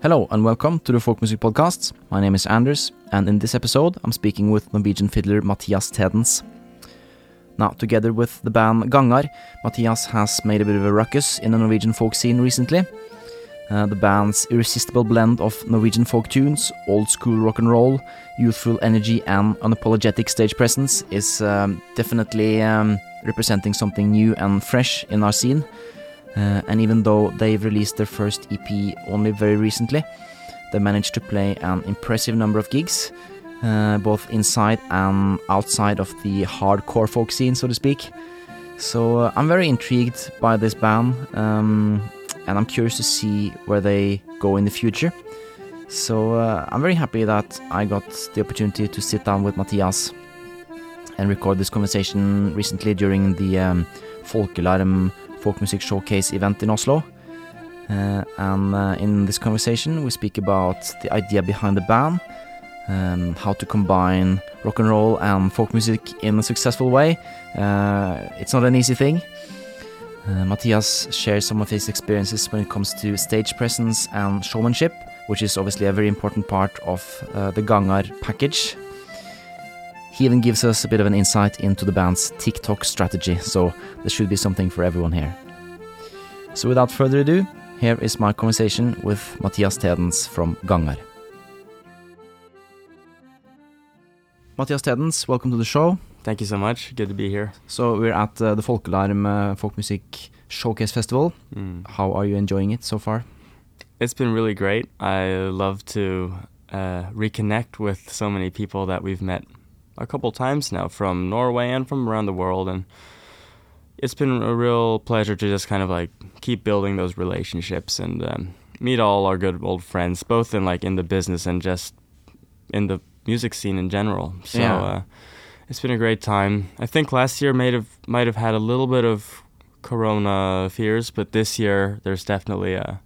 Hello and welcome to the Folk Music Podcast. My name is Anders, and in this episode, I'm speaking with Norwegian fiddler Mattias Thedens. Now, together with the band Gangar, Mattias has made a bit of a ruckus in the Norwegian folk scene recently. Uh, the band's irresistible blend of Norwegian folk tunes, old school rock and roll, youthful energy, and unapologetic stage presence is um, definitely um, representing something new and fresh in our scene. Uh, and even though they've released their first EP only very recently, they managed to play an impressive number of gigs, uh, both inside and outside of the hardcore folk scene, so to speak. So uh, I'm very intrigued by this band, um, and I'm curious to see where they go in the future. So uh, I'm very happy that I got the opportunity to sit down with Mattias and record this conversation recently during the um, Folkelarm folk music showcase event in Oslo. Uh, and uh, in this conversation, we speak about the idea behind the band, um, how to combine rock and roll and folk music in a successful way. Uh, it's not an easy thing. Mathias shares some of his experiences when it comes to stage presence and showmanship, which is obviously a very important part of the Gangar package. He even gives us a bit of an insight into the band's TikTok strategy, so there should be something for everyone here. So without further ado, here is my conversation with Mattias Thedens from Gangar. Mattias Thedens, welcome to the show. Thank you so much. Good to be here. So we're at uh, the Folkelarm uh, Folk Music Showcase Festival. Mm. How are you enjoying it so far? It's been really great. I love to uh, reconnect with so many people that we've met a couple times now from Norway and from around the world, and it's been a real pleasure to just kind of like keep building those relationships and um, meet all our good old friends, both in like in the business and just in the music scene in general. So Yeah. uh, it's been a great time. I think last year might have might have had a little bit of Corona fears, but this year there's definitely a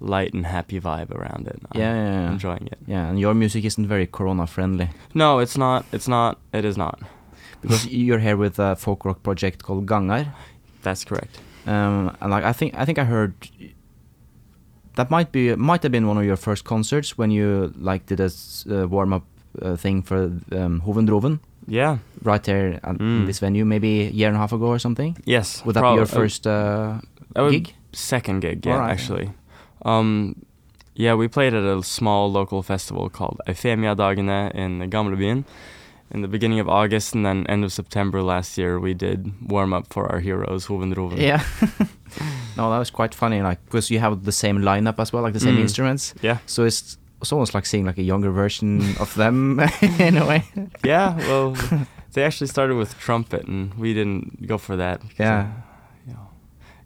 light and happy vibe around it. Yeah, yeah, yeah. enjoying it. Yeah, and your music isn't very corona friendly No, it's not. It's not. It is not. because you're here with a folk rock project called Gangar. That's correct. Um, and like I think I think I heard that might be might have been one of your first concerts when you like did a uh, warm up uh, thing for um, Hovendroven Yeah. right there at in Mm. this venue maybe a year and a half ago or something. Yes. Would that be your uh, first uh, gig? Second gig, yeah, Alright. actually. Um, yeah, we played at a small local festival called Eufemia-dagene in Gamlebyen in the beginning of August, and then end of September last year we did warm up for our heroes, Hovendroven. Yeah. no, that was quite funny, like because you have the same lineup as well, like the same Mm. instruments. Yeah. So it's it's almost like seeing like a younger version of them in a way. Yeah, well, they actually started with trumpet, and we didn't go for that. Yeah. of, you know,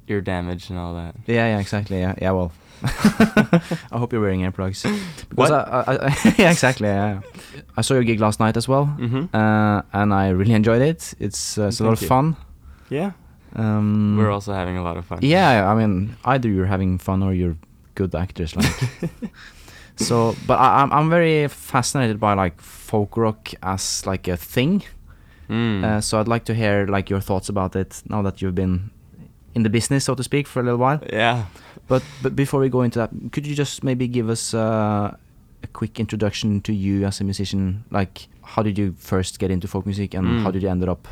ear damage and all that. Yeah, yeah, exactly. Yeah, yeah. Well, I hope you're wearing earplugs. Because What? I, I, I, yeah, exactly. Yeah. I saw your gig last night as well, Mm-hmm. uh, and I really enjoyed it. It's, uh, it's a lot Thank of fun. Yeah, Um, we're also having a lot of fun. Yeah, I mean, either you're having fun or you're good actors. Like, so, but I, I'm I'm very fascinated by like folk rock as like a thing. Mm. Uh, so I'd like to hear like your thoughts about it now that you've been in the business, so to speak, for a little while. yeah. But but before we go into that, could you just maybe give us uh, a quick introduction to you as a musician? Like, how did you first get into folk music, and Mm. how did you ended up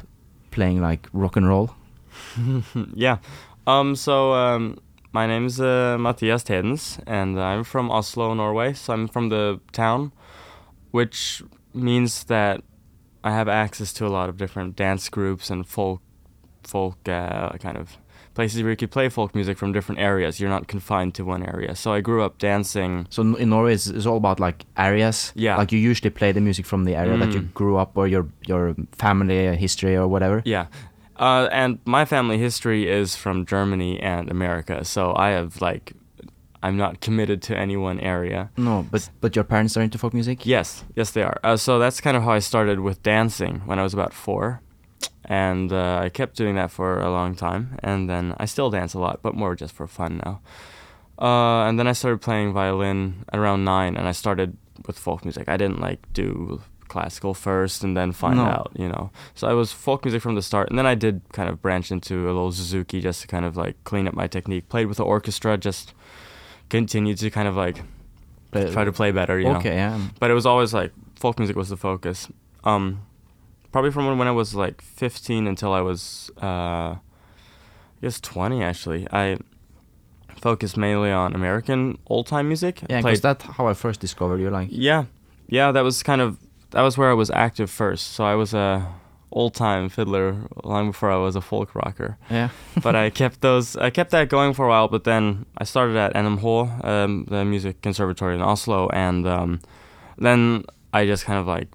playing like rock and roll? yeah. Um. So um, my name is uh, Mattias Thedens, and I'm from Oslo, Norway. So I'm from the town, which means that I have access to a lot of different dance groups and folk, folk uh, kind of places where you could play folk music from different areas. You're not confined to one area. So I grew up dancing. So in Norway, it's, it's all about like areas. Yeah. Like you usually play the music from the area that you Mm. grew up, or your your family history, or whatever. Yeah. Uh, and my family history is from Germany and America, so I have like, I'm not committed to any one area. No, but but your parents are into folk music. Yes, yes, they are. Uh, so that's kind of how I started with dancing when I was about four, and uh, I kept doing that for a long time. And then I still dance a lot, but more just for fun now. Uh, and then I started playing violin around nine, and I started with folk music. I didn't like do classical first and then find No. out, you know. So I was folk music from the start, and then I did kind of branch into a little Suzuki just to kind of like clean up my technique. Played with the orchestra, just continued to kind of like Play- try to play better. You know? okay, yeah. but it was always like folk music was the focus. Um, probably from when, I was like 15 until I was, uh, I guess 20 actually. I focused mainly on American old time music. Yeah, because that's how I first discovered you. Like, yeah, yeah, that was kind of that was where I was active first. So I was a old time fiddler long before I was a folk rocker. yeah, but I kept those. I kept that going for a while. But then I started at NMH, um, the music conservatory in Oslo, and um, then I just kind of like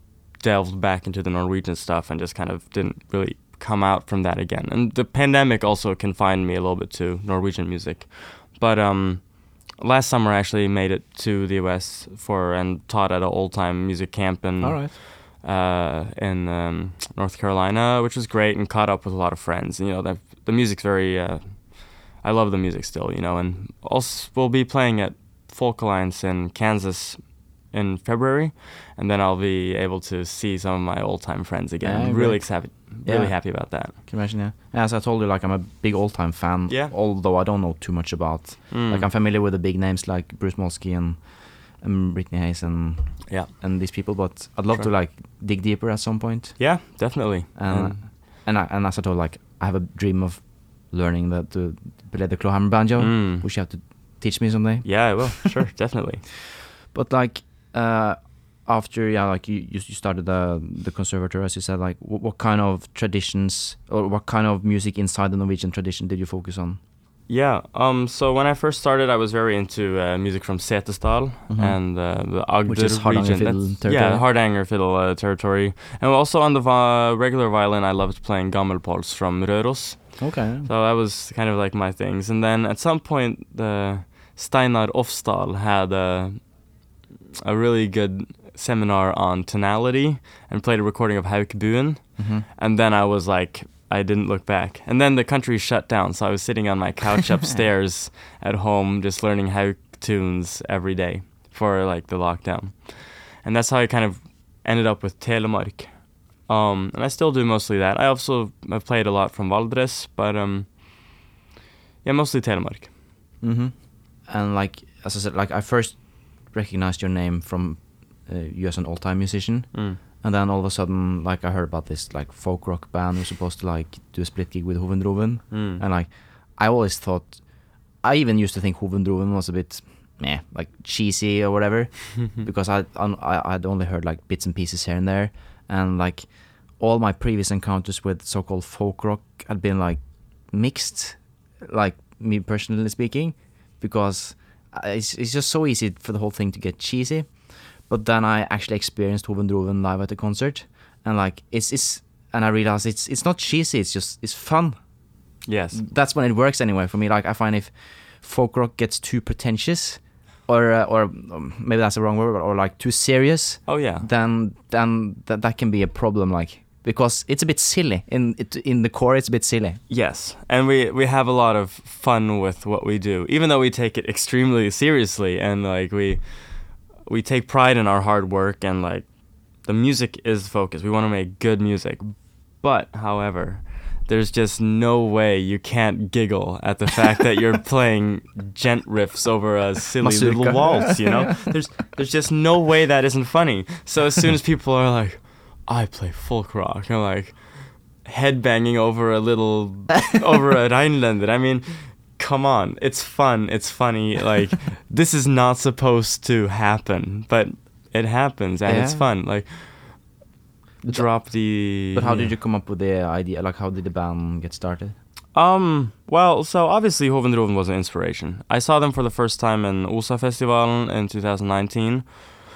delved back into the Norwegian stuff and just kind of didn't really come out from that again. And the pandemic also confined me a little bit to Norwegian music. But um, last summer I actually made it to the US for and taught at an old time music camp in all right. uh, in um, North Carolina, which was great, and caught up with a lot of friends. You know, the the music's very. Uh, I love the music still, you know, and also we'll be playing at Folk Alliance in Kansas in February, and then I'll be able to see some of my old time friends again. Yeah, I'm really excited, really Yeah. happy about that. Can you imagine? Yeah. As I told you, like I'm a big old time fan. Yeah. Although I don't know too much about. Mm. Like I'm familiar with the big names like Bruce Molsky and, and Brittany Haas and yeah, and these people, but I'd love to like dig deeper at some point. yeah, definitely. And And- and I, and as I told, like I have a dream of learning the to play the clawhammer banjo, Mm. which you have to teach me someday. yeah, I will. Sure, definitely. But like uh, after yeah, like you you started the the conservatory, as you said, like what, what kind of traditions or what kind of music inside the Norwegian tradition did you focus on? Yeah. Um. So when I first started, I was very into uh, music from Setesdal Mhm. and uh, the Agder Which is Hardanger region. fiddle territory. Yeah, Hardanger fiddle uh, territory. And also on the regular violin, I loved playing Gammelpols from Røros. Okay. So that was kind of like my things. And then at some point, the Steinar Ofsdal had a a really good seminar on tonality and played a recording of Haukbuen. hmm And then I was like, I didn't look back. And then the country shut down, so I was sitting on my couch upstairs at home, just learning how tunes every day for like the lockdown. And that's how I kind of ended up with Telemark. Um, and I still do mostly that. I also have played a lot from Valdres, but um, yeah, mostly Telemark. hmm And like as I said, like I first recognized your name from uh, you as an all-time musician, Mm. and then all of a sudden, like I heard about this like folk rock band who's supposed to like do a split gig with Hovendroven, Mm. and like I always thought, I even used to think Hovendroven was a bit, meh, like cheesy or whatever, because I I I'd only heard like bits and pieces here and there, and like all my previous encounters with so-called folk rock had been like mixed, like me personally speaking, because it's it's just so easy for the whole thing to get cheesy. But then I actually experienced Hovendroven live at the concert, and like it's it's and I realized it's it's not cheesy. It's just it's fun. Yes. That's when it works anyway for me. Like I find if folk rock gets too pretentious, or uh, or um, maybe that's the wrong word, or like too serious, Oh yeah. then then that that can be a problem. Like because it's a bit silly in it, in the core. It's a bit silly. Yes, and we we have a lot of fun with what we do, even though we take it extremely seriously, and like we we take pride in our hard work, and like the music is the focus. We want to make good music, but however, there's just no way you can't giggle at the fact that you're playing djent riffs over a silly little waltz. You know, there's there's just no way that isn't funny. So as soon as people are like, "I play folk rock," I'm like headbanging over a little over a Rhinelander. I mean, come on, it's fun, it's funny. Like this is not supposed to happen, but it happens and it's fun. Like drop the. But how did you come up with the idea? Like how did the band get started? Um. Well, so obviously Hovendroven was an inspiration. I saw them for the first time in Osa Festival in 2019,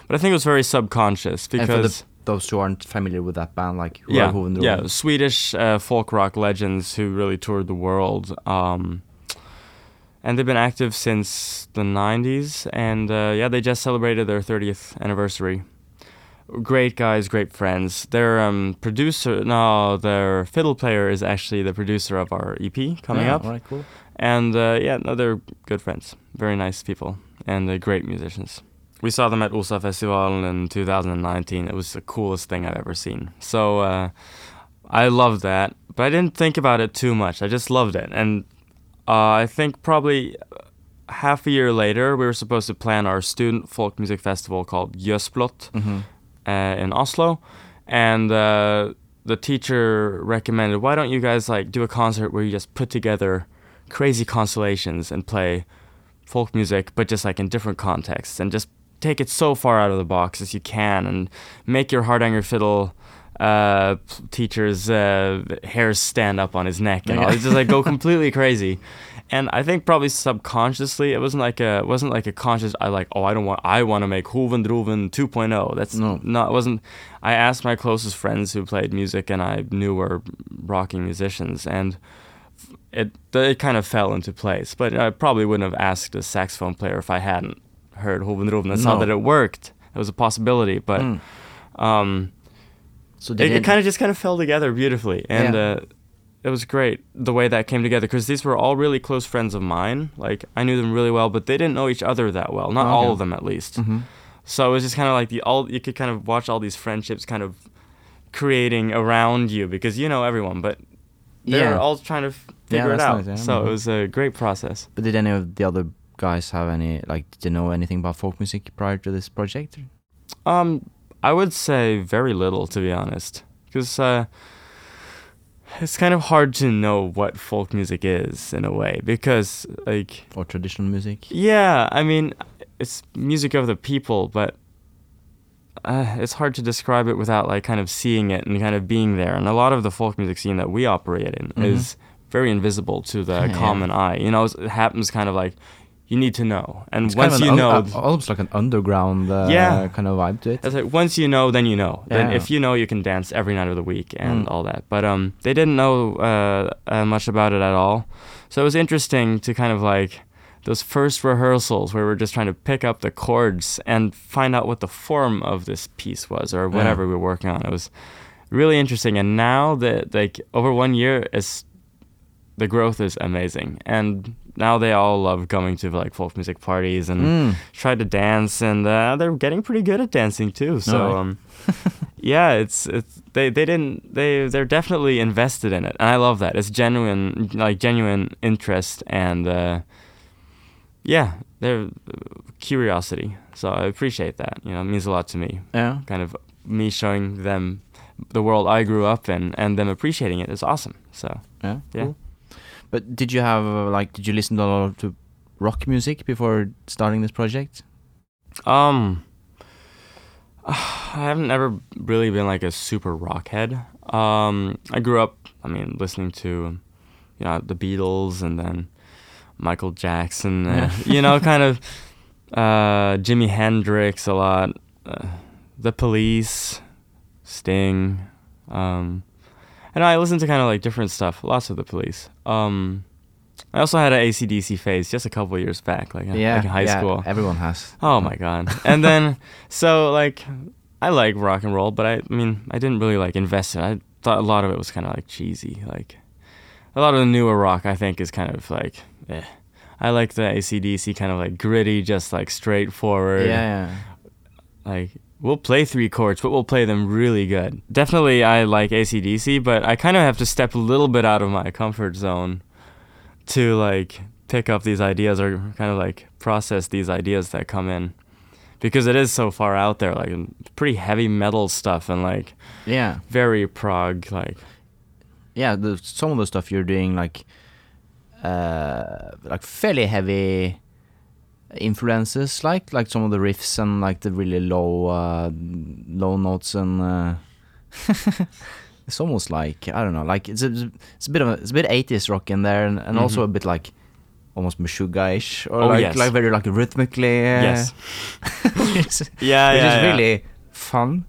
but I think it was very subconscious and for the, because those who aren't familiar with that band, like who yeah, Hovendroven? yeah, Swedish uh, folk rock legends who really toured the world. Um, and they've been active since the 90s, and uh, yeah, they just celebrated their 30th anniversary. Great guys, great friends. Their um, producer, no, their fiddle player is actually the producer of our EP coming Yeah, up. All right, cool. And uh, yeah, no, they're good friends, very nice people, and uh, great musicians. We saw them at Osa Festival in 2019. It was the coolest thing I've ever seen. So uh, I loved that, but I didn't think about it too much. I just loved it, and uh, I think probably half a year later, we were supposed to plan our student folk music festival called Jøsblot Mm-hmm. uh, in Oslo, and uh, the teacher recommended, why don't you guys like do a concert where you just put together crazy constellations and play folk music, but just like in different contexts, and just take it so far out of the box as you can, and make your hard Hardanger fiddle uh, teacher's uh, hairs stand up on his neck, and all. It's just like go completely crazy. And I think probably subconsciously, it wasn't like a it wasn't like a conscious. I like oh I don't want I want to make Hovendroven 2.0. That's No. not it wasn't. I asked my closest friends who played music and I knew were rocking musicians, and it it kind of fell into place. But I probably wouldn't have asked a saxophone player if I hadn't heard Hovendroven and saw No. that it worked. It was a possibility, but Mm. um, So it, it kind of just kind of fell together beautifully, and Yeah. uh, it was great the way that came together because these were all really close friends of mine. Like I knew them really well, but they didn't know each other that well. Not all of them, at least. hmm So it was just kind of like the all you could kind of watch all these friendships kind of creating around you because you know everyone, but they're Yeah. all trying to f- Yeah, figure it out. nice, yeah. So Mhm. it was a great process. But did any of the other guys have any like did you know anything about folk music prior to this project? Um, I would say very little to be honest, because uh, it's kind of hard to know what folk music is in a way because like Or traditional music? Yeah, I mean, it's music of the people, but uh, it's hard to describe it without like kind of seeing it and kind of being there. And a lot of the folk music scene that we operate in Mhm. is very invisible to the Yeah. common eye. You know, it happens kind of like you need to know, and It's kind once of you know, un- uh, almost like an underground uh, Yeah. kind of vibe to it. it's like once you know, then you know. Then if you know, you can dance every night of the week and Mm. all that. But um, they didn't know uh, uh, much about it at all, so it was interesting to kind of like those first rehearsals where we're just trying to pick up the chords and find out what the form of this piece was or whatever we were working on. It was really interesting, and now that like over one year, is the growth is amazing, and now they all love going to like folk music parties and Mm. try to dance, and uh, they're getting pretty good at dancing too. So, Alright. um, yeah, it's it's they they didn't they they're definitely invested in it, and I love that. It's genuine like genuine interest and uh, yeah, they're uh, curiosity. So I appreciate that. You know, it means a lot to me. Yeah. Kind of me showing them the world I grew up in, and them appreciating it is awesome. So Yeah. Yeah. Cool. But did you have uh, like did you listen to a lot to rock music before starting this project? Um, I haven't ever really been like a super rock head. Um, I grew up, I mean, listening to, you know, the Beatles and then Michael Jackson, Yeah. you know, kind of uh, Jimi Hendrix a lot, uh, The Police, Sting. Um, and I listened to kind of like different stuff, lots of The Police. Um, I also had an ACDC phase just a couple years back, like, like in high yeah, school. Everyone has. Oh my god. And then so like I like rock and roll, but I, I mean I didn't really like invest in it. I thought a lot of it was kind of like cheesy. Like a lot of the newer rock I think is kind of like eh. I like the ACDC kind of like gritty, just like straightforward. Yeah, yeah. Like we'll play three chords, but we'll play them really good. Definitely I like ACDC, but I kind of have to step a little bit out of my comfort zone to like pick up these ideas or kind of like process these ideas that come in because it is so far out there like pretty heavy metal stuff and like Yeah. very prog like Yeah, the, some of the stuff you're doing like uh like fairly heavy influences like like some of the riffs and like the really low uh low notes and uh it's almost like I don't know like it's a, it's a bit of a, it's a bit 80s rock in there and, and also Mhm. a bit like almost Meshuggah-ish or Oh, like yes. like very like rhythmically uh, yes yeah which yeah, is yeah. really fun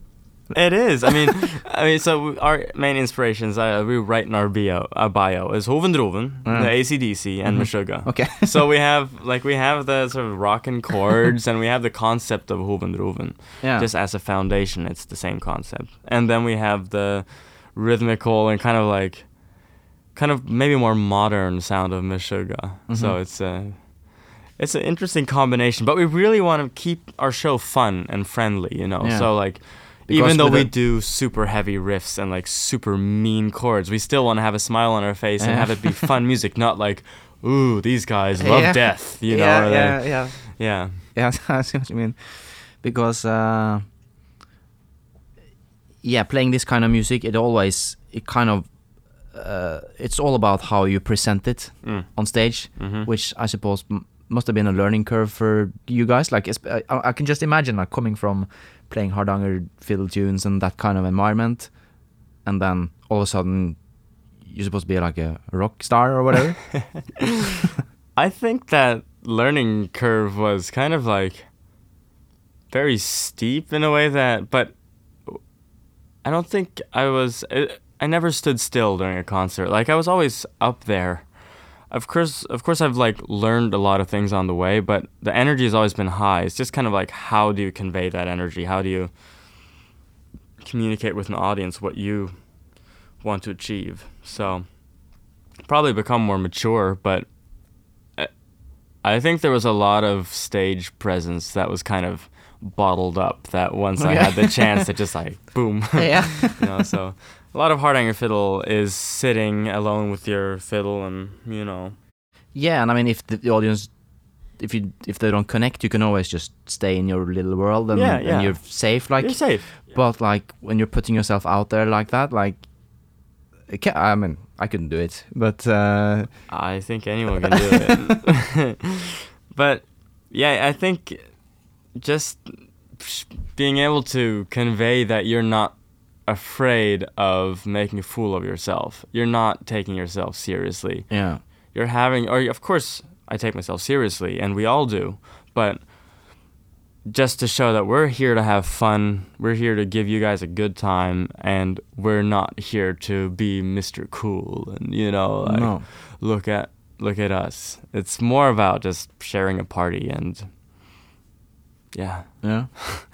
It is. I mean, I mean, so our main inspirations uh, we write in our bio, our bio is Hovendroven, Mm. the ACDC, and Mhm. Meshuggah. okay so we have like we have the sort of rockin' chords, and we have the concept of Hovendroven. yeah just as a foundation it's the same concept and then we have the rhythmical and kind of like kind of maybe more modern sound of Meshuggah. so Mhm. it's a it's an interesting combination but we really want to keep our show fun and friendly you know Yeah. so like Because even though we do super heavy riffs and like super mean chords we still want to have a smile on our face and have it be fun music not like ooh, these guys love Yeah. death, you know? yeah, or they- yeah, yeah, yeah. yeah. I see what you mean. Because uh, yeah, playing this kind of music, it always it kind of uh, it's all about how you present it Mm. on stage, Mhm. which I suppose must have been a learning curve for you guys. Like, I, can just imagine like coming from playing Hardanger fiddle tunes and that kind of environment, and then all of a sudden you're supposed to be like a rock star or whatever. I think that learning curve was kind of like very steep in a way that, but I don't think I was. I never stood still during a concert. Like I was always up there. Of course, of course, I've like learned a lot of things on the way, but the energy has always been high. It's just kind of like how do you convey that energy? How do you communicate with an audience what you want to achieve? So probably become more mature, but I- I think there was a lot of stage presence that was kind of bottled up. That once I oh, had the chance to just like boom, yeah. you know. So a lot of Hardanger fiddle is sitting alone with your fiddle, and you know, Yeah, and I mean, if the, audience, if you if they don't connect, you can always just stay in your little world and, Yeah, yeah. and you're safe. Like, you're safe. but like when you're putting yourself out there like that, like, it ca I mean, I couldn't do it, but uh, I think anyone can do it. but yeah, I think just being able to convey that you're not afraid of making a fool of yourself. You're not taking yourself seriously. yeah, You're having, or of course, I take myself seriously, and we all do, but just to show that we're here to have fun, we're here to give you guys a good time, and we're not here to be Mr. Cool and you know, like, no, look at look at us. It's more about just sharing a party and yeah. yeah,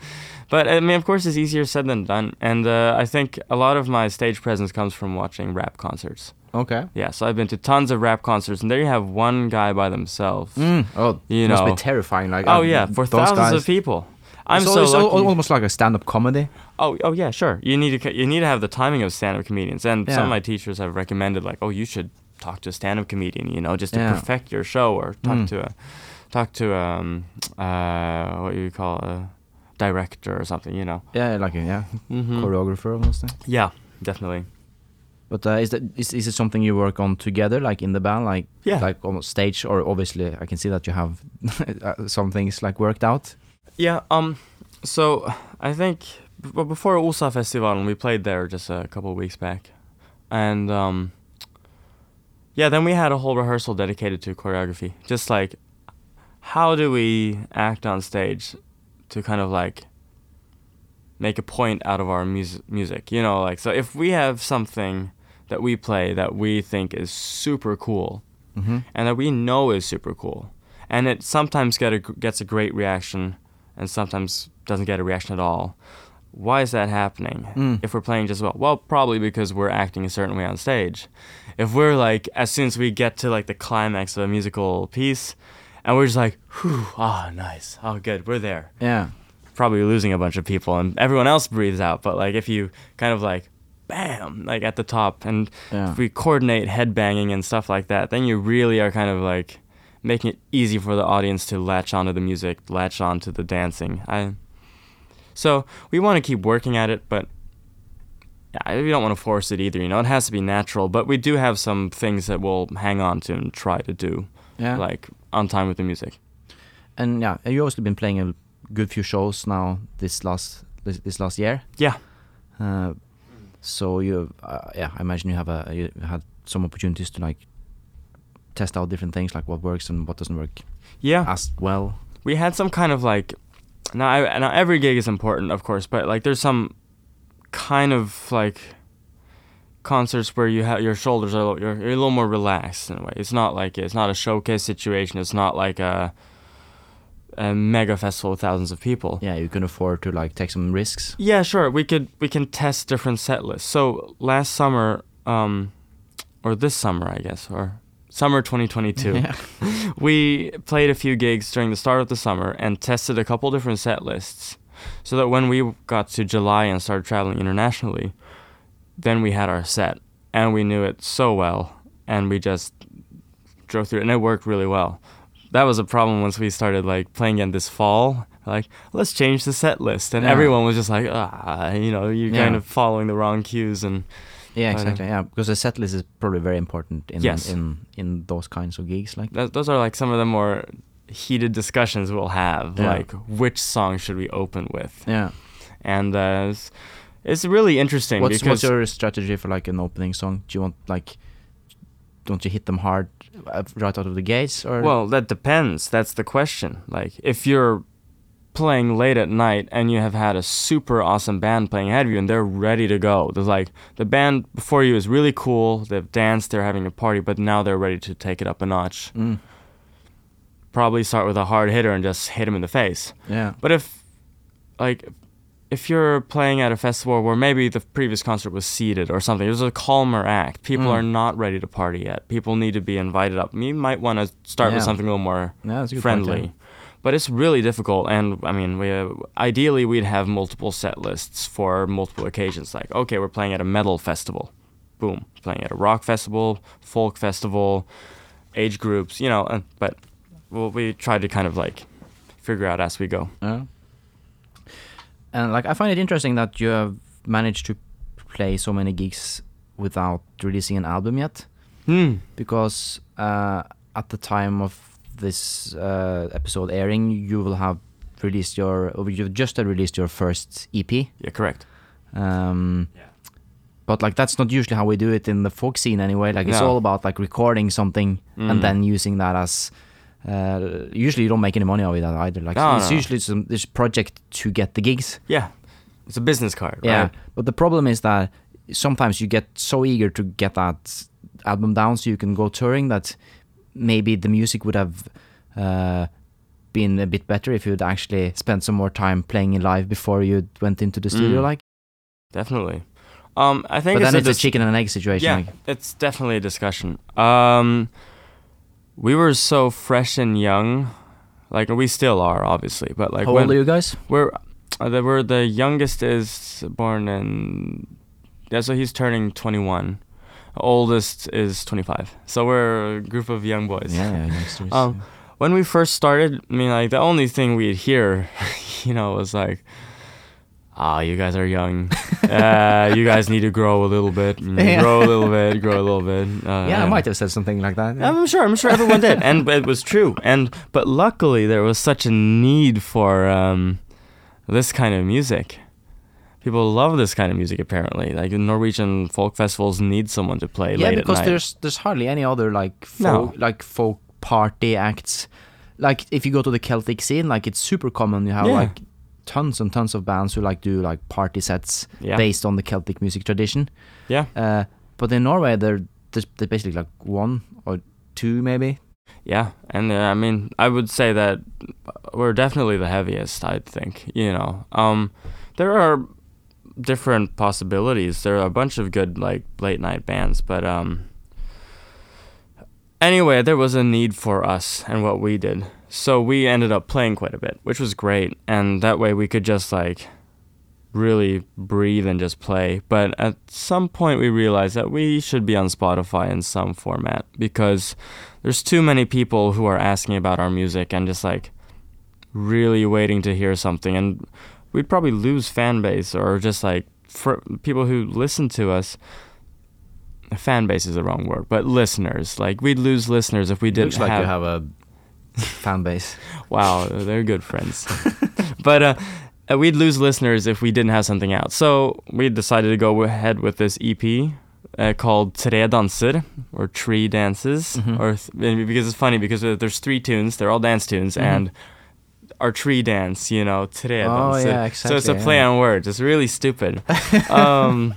But I mean, of course, it's easier said than done. And uh, I think a lot of my stage presence comes from watching rap concerts. okay. Yeah, so I've been to tons of rap concerts, and there you have one guy by themselves. Mm. Oh, You must know. be terrifying. Like, Oh uh, yeah, for thousands guys. of people. I'm so so it's lucky. almost like a stand-up comedy. Oh, oh yeah, sure. You need to you need to have the timing of stand-up comedians, and some of my teachers have recommended like, oh, you should talk to a stand-up comedian, you know, just to Yeah. perfect your show, or talk Mm. to a talk to um uh what you call a director or something, you know. Yeah, like a yeah, Mm-hmm. choreographer almost. Yeah, definitely. But uh, is that is, is it something you work on together, like in the band, like Yeah. like on stage, or obviously I can see that you have uh, some things like worked out. Yeah. Um. So I think b- before Osa Festival, we played there just a couple of weeks back, and um. Yeah, then we had a whole rehearsal dedicated to choreography. Just like, how do we act on stage, to kind of like. Make a point out of our mus- music, you know, like so. If we have something that we play that we think is super cool, Mm-hmm. and that we know is super cool. And it sometimes get a, gets a great reaction and sometimes doesn't get a reaction at all. Why is that happening? Mm. If we're playing just well, well, probably because we're acting a certain way on stage. If we're like, as soon as we get to like the climax of a musical piece, and we're just like, whew, ah, nice, oh, good, we're there. Yeah. Probably losing a bunch of people, and everyone else breathes out. But like, if you kind of like, bam, like at the top, and Yeah. if we coordinate headbanging and stuff like that, then you really are kind of like making it easy for the audience to latch onto the music, latch onto the dancing. I so we want to keep working at it, but yeah, we don't want to force it either. You know, it has to be natural. But we do have some things that we'll hang on to and try to do, Yeah. like on time with the music. and yeah, you've also been playing a good few shows now this last this, this last year. Yeah. Uh, so you, uh, yeah, I imagine you have a you had some opportunities to like test out different things, like what works and what doesn't work Yeah. as well. we had some kind of like now I, now every gig is important of course but like there's some kind of like concerts where you have your shoulders are a little- you're, you're a little more relaxed in a way it's not like it's not a showcase situation it's not like a a mega festival with thousands of people Yeah, you can afford to like take some risks. yeah, sure. We could we can test different set lists. So last summer, um, or this summer, I guess, or summer 2022, Yeah. we played a few gigs during the start of the summer and tested a couple different set lists, so that when we got to July and started traveling internationally, then we had our set and we knew it so well, and we just drove through it, and it worked really well. That was a problem once we started like playing again this fall. Like, let's change the set list, and Yeah. everyone was just like, ah, you know, you're kind of following the wrong cues, and Yeah, uh, exactly. Yeah, because the set list is probably very important in Yes. in in those kinds of gigs. Like, th- those are like some of the more heated discussions we'll have. Yeah. Like, which song should we open with? yeah. And uh, it's, really interesting What's because what's your strategy for like an opening song? Do you want like, don't you hit them hard uh, right out of the gates or? Well, that depends. That's the question. Like, if you're playing late at night and you have had a super awesome band playing ahead of you and they're ready to go, there's like the band before you is really cool. They've danced, they're having a party, but now they're ready to take it up a notch. Mm, Probably start with a hard hitter and just hit them in the face. yeah. But if, like, if you're playing at a festival where maybe the previous concert was seated or something, there's a calmer act. People Mm. are not ready to party yet. People need to be invited up. You might want to start with something a little more Yeah, a friendly. But it's really difficult, and I mean, we uh, ideally we'd have multiple set lists for multiple occasions. Like, okay, we're playing at a metal festival, boom, playing at a rock festival, folk festival, age groups, you know. And, but well, we try to kind of like figure out as we go. Yeah. And like I find it interesting that you have managed to play so many gigs without releasing an album yet, Hmm. because uh, at the time of this uh, episode airing, you will have released your, or you've just released your first EP. Yeah, correct. Um, Yeah. But like that's not usually how we do it in the folk scene anyway. Like it's No. all about like recording something Mm. and then using that as. Uh, usually you don't make any money out of that either. Like No, it's no. usually some this project to get the gigs. Yeah, it's a business card, Yeah, right? but the problem is that sometimes you get so eager to get that album down so you can go touring that maybe the music would have uh, been a bit better if you'd actually spent some more time playing it live before you went into the studio. Mm. Like, Definitely. Um, I think but then a it's a chicken and egg situation. Yeah, Like, it's definitely a discussion. Um, we were so fresh and young, like we still are, obviously. But like, how when old are you guys? we're, uh, the, we're the youngest is born in, yeah, so he's turning twenty one. Oldest is twenty five. So we're a group of young boys. Yeah, yeah, youngsters. Um, when we first started, I mean, like the only thing we'd hear, you know, was like, "Ah, you guys are young. Uh, you guys need to grow a little bit. Mm, Yeah. Grow a little bit. Grow a little bit." Uh, yeah, I might have said something like that. yeah. I'm sure. I'm sure everyone did, and it was true. And but luckily, there was such a need for um, this kind of music. People love this kind of music. Apparently, like Norwegian folk festivals need someone to play yeah, late because there's there's hardly any other like No. folk, like folk party acts. Like if you go to the Celtic scene, like it's super common. You have Yeah. like tons and tons of bands who like do like party sets Yeah. based on the Celtic music tradition. yeah. Uh, but in Norway, they're there's they're basically like one or two maybe. Yeah, and uh, I mean, I would say that we're definitely the heaviest. I think you know. Um, there are different possibilities. There are a bunch of good like late night bands, but um. Anyway, there was a need for us and what we did, so we ended up playing quite a bit, which was great, and that way we could just like really breathe and just play. But at some point, we realized that we should be on Spotify in some format because there's too many people who are asking about our music and just like really waiting to hear something. And we'd probably lose fan base or just like for people who listen to us. Fan base is the wrong word but listeners. Like we'd lose listeners if we didn't Looks like have, you have a fan base. wow they're good friends but uh uh, we'd lose listeners if we didn't have something out so we decided to go ahead with this ep uh, called Tre Danser or Tree Dances, Mhm. or th- because it's funny because there's three tunes, they're all dance tunes, Mhm. and our tree dance, you know, Tre Oh, Danser. yeah, So it's a exactly, play yeah. on words. It's really stupid. um,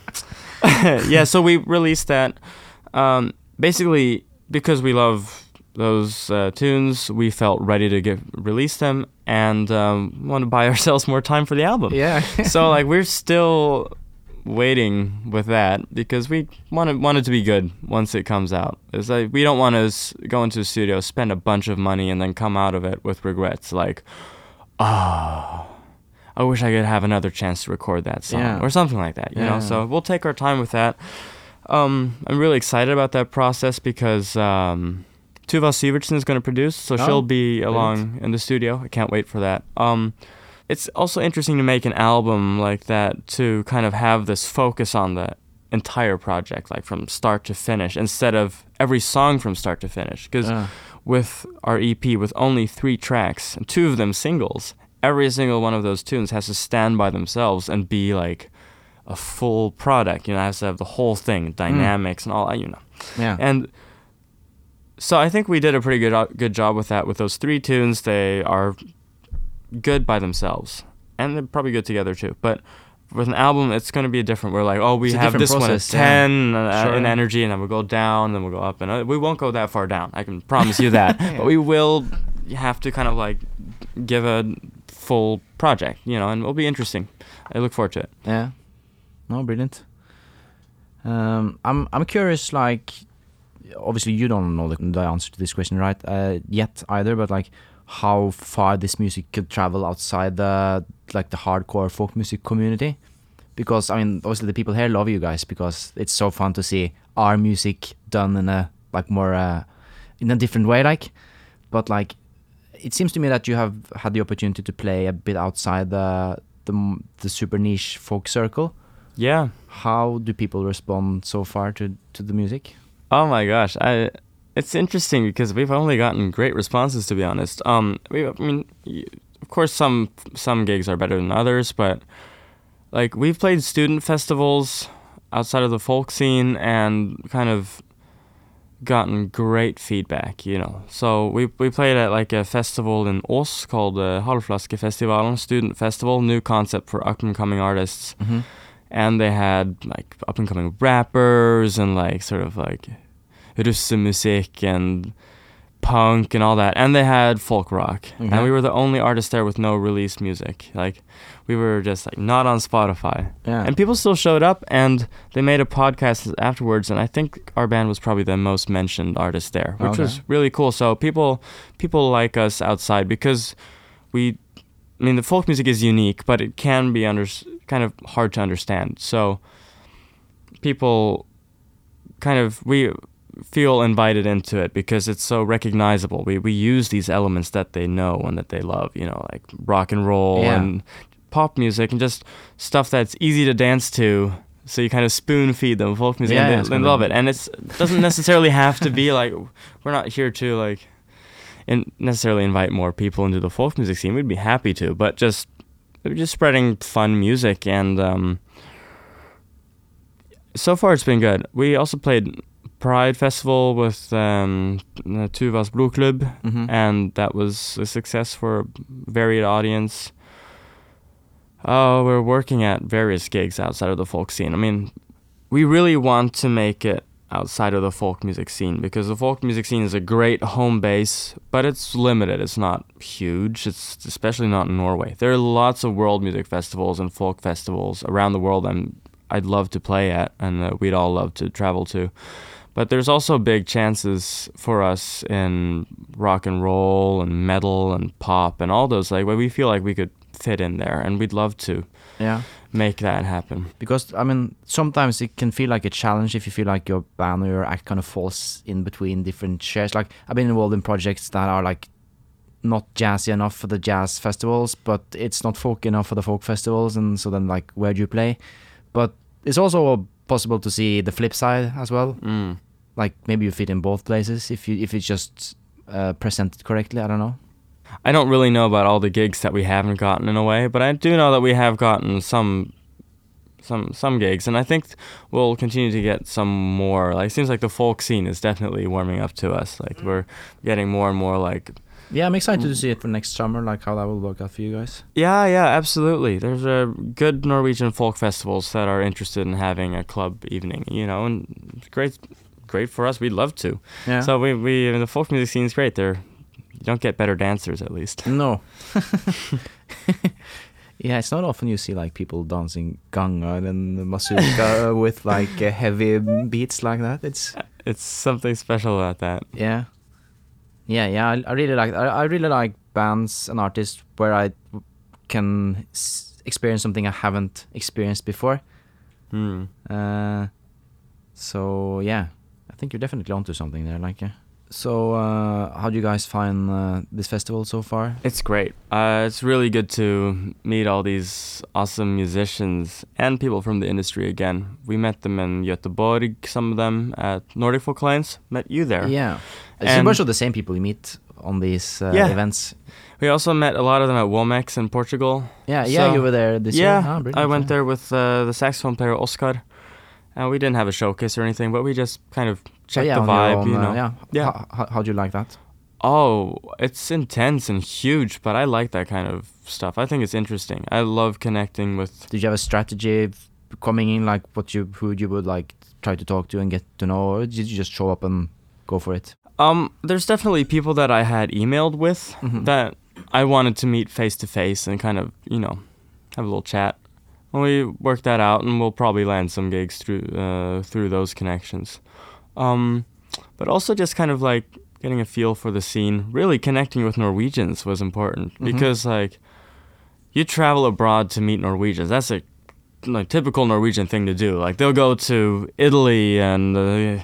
yeah, so we released that. Um, basically, because we love those uh, tunes, we felt ready to get release them and um, want to buy ourselves more time for the album yeah. so like we're still waiting with that because we want it want it to be good once it comes out. It's like we don't want to s- go into a studio, spend a bunch of money, and then come out of it with regrets. Like, oh, I wish I could have another chance to record that song Yeah. or something like that. You Yeah. know, so we'll take our time with that. Um, I'm really excited about that process because um, Tuva Syvertsen is going to produce, so Oh, she'll be along in the studio. I can't wait for that. Um, it's also interesting to make an album like that to kind of have this focus on the entire project, like from start to finish, instead of every song from start to finish. Because Uh, with our EP, with only three tracks, and two of them singles, every single one of those tunes has to stand by themselves and be like a full product. You know, it has to have the whole thing, dynamics and all that. You know, yeah. and so I think we did a pretty good uh, good job with that. With those three tunes, they are good by themselves, and they're probably good together too. But with an album, it's going to be different. We're like, oh, we It's have this one at process, yeah. ten uh, Sure. in energy, and then we'll go down, then we'll go up, and uh, we won't go that far down. I can promise you that. Yeah. But we will have to kind of like give a full project, you know, and it'll be interesting. I look forward to it. Yeah. No, brilliant. Um, I'm I'm curious. Like, obviously, you don't know the, the answer to this question, right? Uh, yet either, but like, how far this music could travel outside the like the hardcore folk music community? Because I mean, obviously, the people here love you guys because it's so fun to see our music done in a like more uh, in a different way, like. But like, it seems to me that you have had the opportunity to play a bit outside the the, the super niche folk circle. Yeah. How do people respond so far to, to the music? Oh my gosh, I it's interesting because we've only gotten great responses to be honest. Um, we, I mean, of course some some gigs are better than others, but like we've played student festivals outside of the folk scene and kind of gotten great feedback, you know. So we we played at like a festival in Ås called the uh, Halvflaskefestivalen Student Festival, new concept for up and coming artists Mm-hmm. And they had like up and coming rappers and like sort of like russemusik and punk and all that and they had folk rock Okay. and mm-hmm. we were the only artist there with no released music like we were just like not on spotify Yeah. and people still showed up and they made a podcast afterwards and i think our band was probably the most mentioned artist there which Okay. was really cool so people people like us outside because we i mean the folk music is unique but it can be under kind of hard to understand so people kind of we feel invited into it because it's so recognizable we we use these elements that they know and that they love you know like rock and roll Yeah. and pop music and just stuff that's easy to dance to. So you kind of spoon feed them folk music Yeah, and they, they love it. And it's it doesn't necessarily have to be like we're not here to like in necessarily invite more people into the folk music scene. We'd be happy to, but just just spreading fun music and um, so far it's been good. We also played Pride Festival with um, the Tuvas Blodklubb Mhm. and that was a success for a varied audience. Oh, we're working at various gigs outside of the folk scene. I mean, we really want to make it outside of the folk music scene because the folk music scene is a great home base, but it's limited. It's not huge. It's especially not in Norway. There are lots of world music festivals and folk festivals around the world. I'm I'd love to play at, and uh, we'd all love to travel to. But there's also big chances for us in rock and roll and metal and pop and all those like where we feel like we could fit in there, and we'd love to Yeah. Make that happen. Because I mean, sometimes it can feel like a challenge if you feel like your band or your act kind of falls in between different shares. Like I've been involved in projects that are like not jazzy enough for the jazz festivals, but it's not folk enough for the folk festivals, and so then like where do you play? But it's also possible to see the flip side as well. Mm. Like maybe you fit in both places if you if it's just uh, presented correctly. I don't know. I don't really know about all the gigs that we haven't gotten in a way, but I do know that we have gotten some some some gigs and I think we'll continue to get some more. Like it seems like the folk scene is definitely warming up to us. Like mm. we're getting more and more like Yeah, I'm excited to mm. see it for next summer. Like how that will work out for you guys. Yeah, yeah, absolutely. There's a good Norwegian folk festivals that are interested in having a club evening, you know, and it's great great for us. We'd love to. Yeah. So we we the folk music scene is great. There you don't get better dancers at least. No. yeah, it's not often you see like people dancing gangar and mazurka with like heavy beats like that. It's It's something special about that. yeah, yeah, yeah. I, I really like I, I really like bands and artists where I can s- experience something I haven't experienced before. Hmm. Uh, so yeah, I think you're definitely onto something there. Like, yeah. So, uh, how do you guys find uh, this festival so far? It's great. Uh, it's really good to meet all these awesome musicians and people from the industry again. We met them in Göteborg, some of them at Nordic Folk Alliance. Met you there. Yeah, it's a bunch of the same people you meet on these uh, Yeah. events. We also met a lot of them at Womex in Portugal. Yeah, yeah, So- you were there this yeah, year. Ah, brilliant, I went yeah. there with uh, the saxophone player Oscar. And we didn't have a showcase or anything, but we just kind of Oh, checked yeah, the vibe, own, you uh, know. yeah, Yeah. How, how, do you like that? Oh, it's intense and huge, but I like that kind of stuff. I think it's interesting. I love connecting with. Did you have a strategy coming in, like what you who you would like try to talk to and get to know, or did you just show up and go for it? Um, there's definitely people that I had emailed with Mhm. that I wanted to meet face to face and kind of, you know, have a little chat. We work that out, and we'll probably land some gigs through uh, through those connections. Um, but also just kind of like getting a feel for the scene. Really connecting with Norwegians was important Mhm. because like you travel abroad to meet Norwegians. That's a like typical Norwegian thing to do. Like they'll go to Italy and. Uh,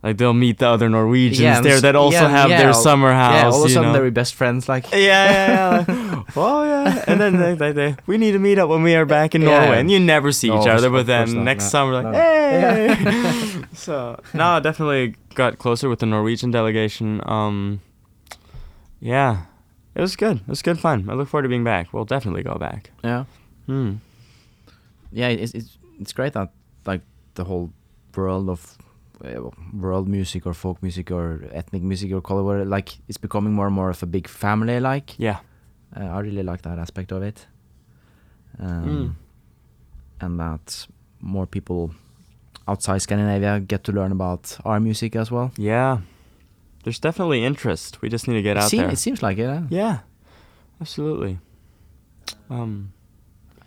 like they'll meet the other Norwegians Yeah, there that also yeah, have yeah, their summer house. yeah, all of a sudden they're best friends. Like, Yeah, yeah, yeah. oh yeah, and then they, they, they, we need to meet up when we are back in Yeah. Norway, and you never see No, each other. But then not, next no, summer, like, no. hey. Yeah. so no, I definitely got closer with the Norwegian delegation. Um, yeah, it was good. It was good fun. I look forward to being back. We'll definitely go back. yeah, Hmm. yeah, it's it's it's great that like the whole world of uh, world music or folk music or ethnic music or what, like it's becoming more and more of a big family. Like, Yeah. Uh, I really like that aspect of it, um, Mm. and that more people outside Scandinavia get to learn about our music as well. Yeah. There's definitely interest. We just need to get it, out seem- there. it seems like it. Yeah. Yeah. Absolutely. Um.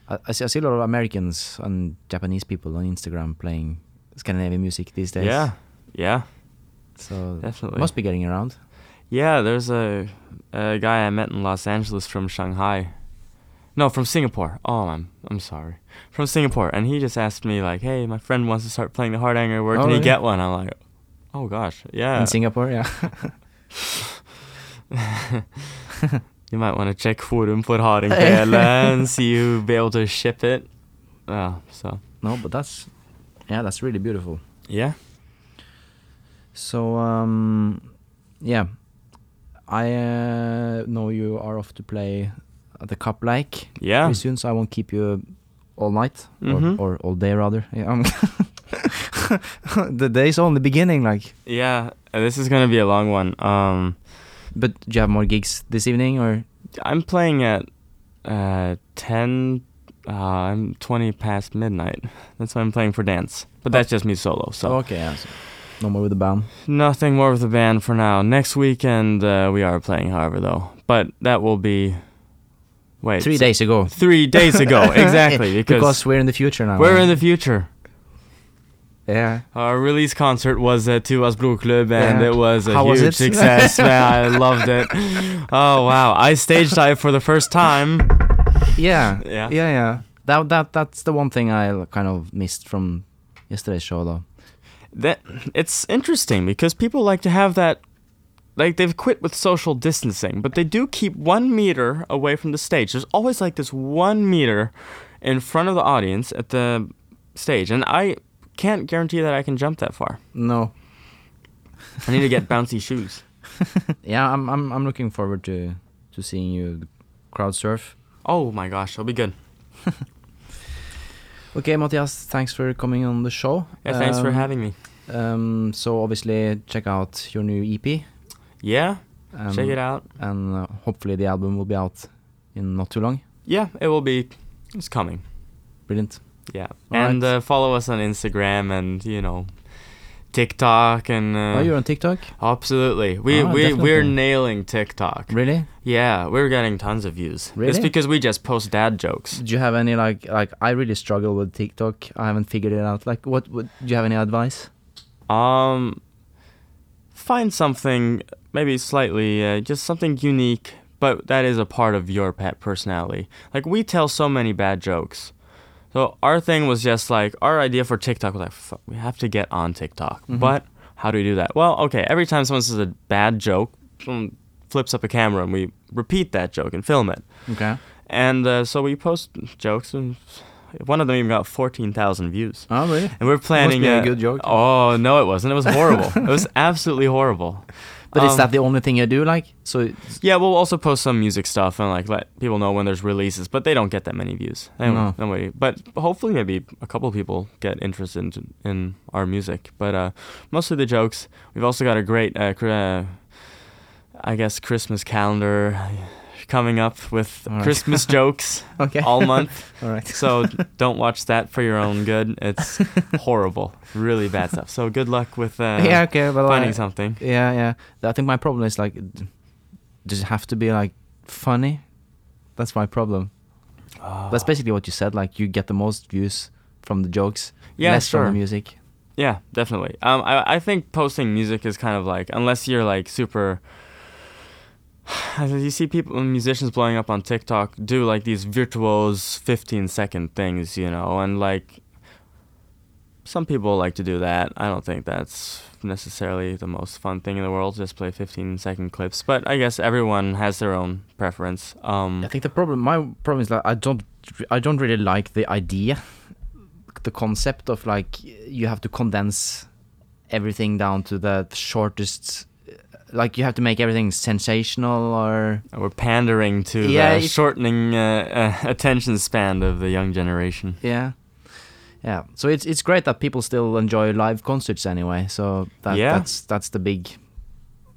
I, I, see, I see a lot of Americans and Japanese people on Instagram playing Scandinavian music these days. Yeah. Yeah. So Definitely. must be getting around. Yeah, there's a, a guy I met in Los Angeles from Shanghai. No, from Singapore. Oh, I'm I'm sorry. From Singapore, and he just asked me like, "Hey, my friend wants to start playing the hardanger. Where Oh, can he get one?" I'm like, "Oh gosh, yeah." In Singapore, yeah. you might want to check forum for hardanger and see who be able to ship it. Oh, so no, but that's yeah, that's really beautiful. yeah. So um, yeah, I uh, know you are off to play the kappleik Yeah. pretty soon, so I won't keep you all night Mhm. or, or all day rather. Yeah, the day's only beginning, like. Yeah, this is gonna be a long one. Um, But do you have more gigs this evening or? I'm playing at uh, 10. Uh, I'm 20 past midnight. That's why I'm playing for dance. But that's just me solo. So Oh, okay, yeah. So no more with the band. nothing more with the band for now. Next weekend uh, we are playing, however, though. But that will be. Wait. Three so- days ago. Three days ago, exactly. Because, because we're in the future now. we're in the future. yeah. Our release concert was at Tuvas Blodklubb, and Yeah. it was a How was huge it? success. Man, I loved it. Oh wow! I stage dive for the first time. Yeah. Yeah. Yeah, yeah. That that that's the one thing I kind of missed from yesterday's show, though. That it's interesting because people like to have that like they've quit with social distancing but they do keep one meter away from the stage there's always like this one meter in front of the audience at the stage and i can't guarantee that i can jump that far No. i need to get bouncy shoes Yeah, I'm I'm I'm looking forward to to seeing you crowd surf. oh my gosh it'll be good Okay, Mattias, thanks for coming on the show. yeah thanks for Um, having me Um, so obviously check out your new EP. yeah Um, check it out And uh, hopefully the album will be out in not too long. yeah it will be it's coming Brilliant. yeah All and right. uh, follow us on instagram and you know tiktok and uh, oh, you're on TikTok? Absolutely. We Ah, we definitely. we're nailing TikTok. Really? Yeah, we're getting tons of views. Really? It's because we just post dad jokes. Do you have any like like I really struggle with TikTok. I haven't figured it out. Like what what do you have any advice? Um find something maybe slightly uh, just something unique, but that is a part of your pet personality. Like we tell so many bad jokes. So our thing was just like our idea for TikTok was like we have to get on TikTok. Mhm. But how do we do that? Well, okay, every time someone says a bad joke, someone flips up a camera and we repeat that joke and film it. Okay. And uh, so we post jokes, and one of them even got 14,000 views. Oh, really? And we're planning a uh, good joke. Oh no, it wasn't. It was horrible. it was absolutely horrible. But is Um, that the only thing you do? Like, so Yeah, we'll also post some music stuff and like let people know when there's releases, but they don't get that many views. They No. nobody. But hopefully, maybe a couple of people get interested in, in our music. But uh, mostly the jokes. We've also got a great, uh, uh, I guess, Christmas calendar coming up with right. Christmas jokes okay. all month. All right. So don't watch that for your own good. It's horrible, really bad stuff. So good luck with uh, yeah. Okay. But finding I, something. yeah, yeah. I think my problem is like, does it have to be like funny? That's my problem. That's basically what you said. Like, you get the most views from the jokes, Yeah, less from the music. Yeah, definitely. Um, I I think posting music is kind of like unless you're like super. You see people, musicians blowing up on TikTok do like these virtuose 15 second things, you know, and like some people like to do that. I don't think that's necessarily the most fun thing in the world, just play 15 second clips. But I guess everyone has their own preference. Um, I think the problem, my problem is like I don't, I don't really like the idea, the concept of like you have to condense everything down to the shortest. Like you have to make everything sensational, or we're pandering to Yeah, the shortening uh, uh, attention span of the young generation. yeah, yeah. So it's it's great that people still enjoy live concerts anyway. So that, Yeah. that's that's the big,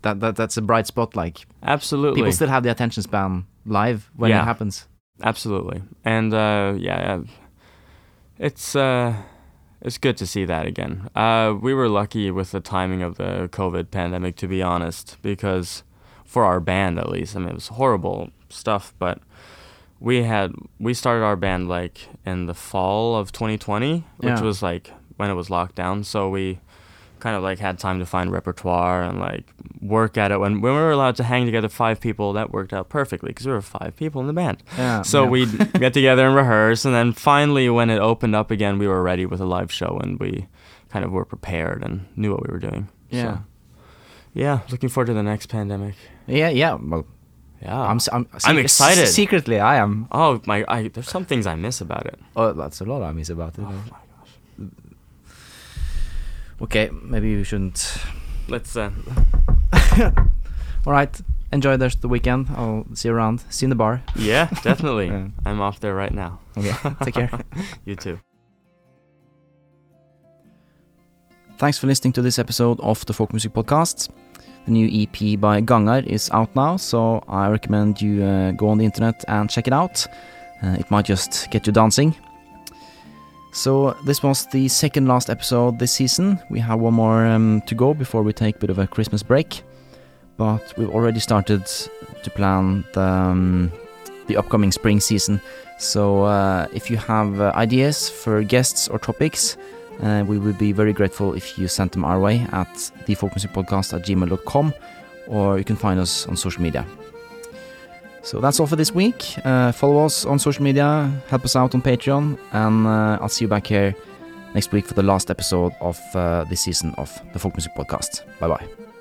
that that that's a bright spot. Like Absolutely. people still have the attention span live when Yeah. it happens. Absolutely, and uh, yeah, it's uh, it's good to see that again. Uh, we were lucky with the timing of the COVID pandemic, to be honest, because for our band at least, I mean, it was horrible stuff, but we had we started our band like in the fall of 2020, which Yeah. was like when it was locked down, so we kind of like had time to find repertoire and like work at it when, when we were allowed to hang together five people that worked out perfectly because we were five people in the band Yeah. so yeah. we'd get together and rehearse, and then finally, when it opened up again, we were ready with a live show, and we kind of were prepared and knew what we were doing. Yeah. So, yeah, looking forward to the next pandemic. Yeah, yeah. Well, Yeah, I'm, s- I'm, I'm excited. Secretly, I am. oh my, I, there's some things I miss about it. Oh, that's a lot I miss about it. Oh. Okay, maybe we shouldn't. Let's. Uh, All right, enjoy the rest of the weekend. I'll see you around. See you in the bar. yeah, definitely. Yeah. I'm off there right now. Okay, take care. You too. Thanks for listening to this episode of the Folk Music Podcast. The new EP by Gangar is out now, so I recommend you uh, go on the internet and check it out. Uh, it might just get you dancing. So, this was the second last episode this season. We have one more um, to go before we take a bit of a Christmas break. But we've already started to plan the, um, the upcoming spring season. So, uh, if you have uh, ideas for guests or topics, uh, we would be very grateful if you sent them our way at thefolkmusicpodcast at gmail.com or you can find us on social media. So that's all for this week. Uh, follow us on social media, help us out on Patreon, and uh, I'll see you back here next week for the last episode of uh, this season of the Folk Music Podcast. Bye bye.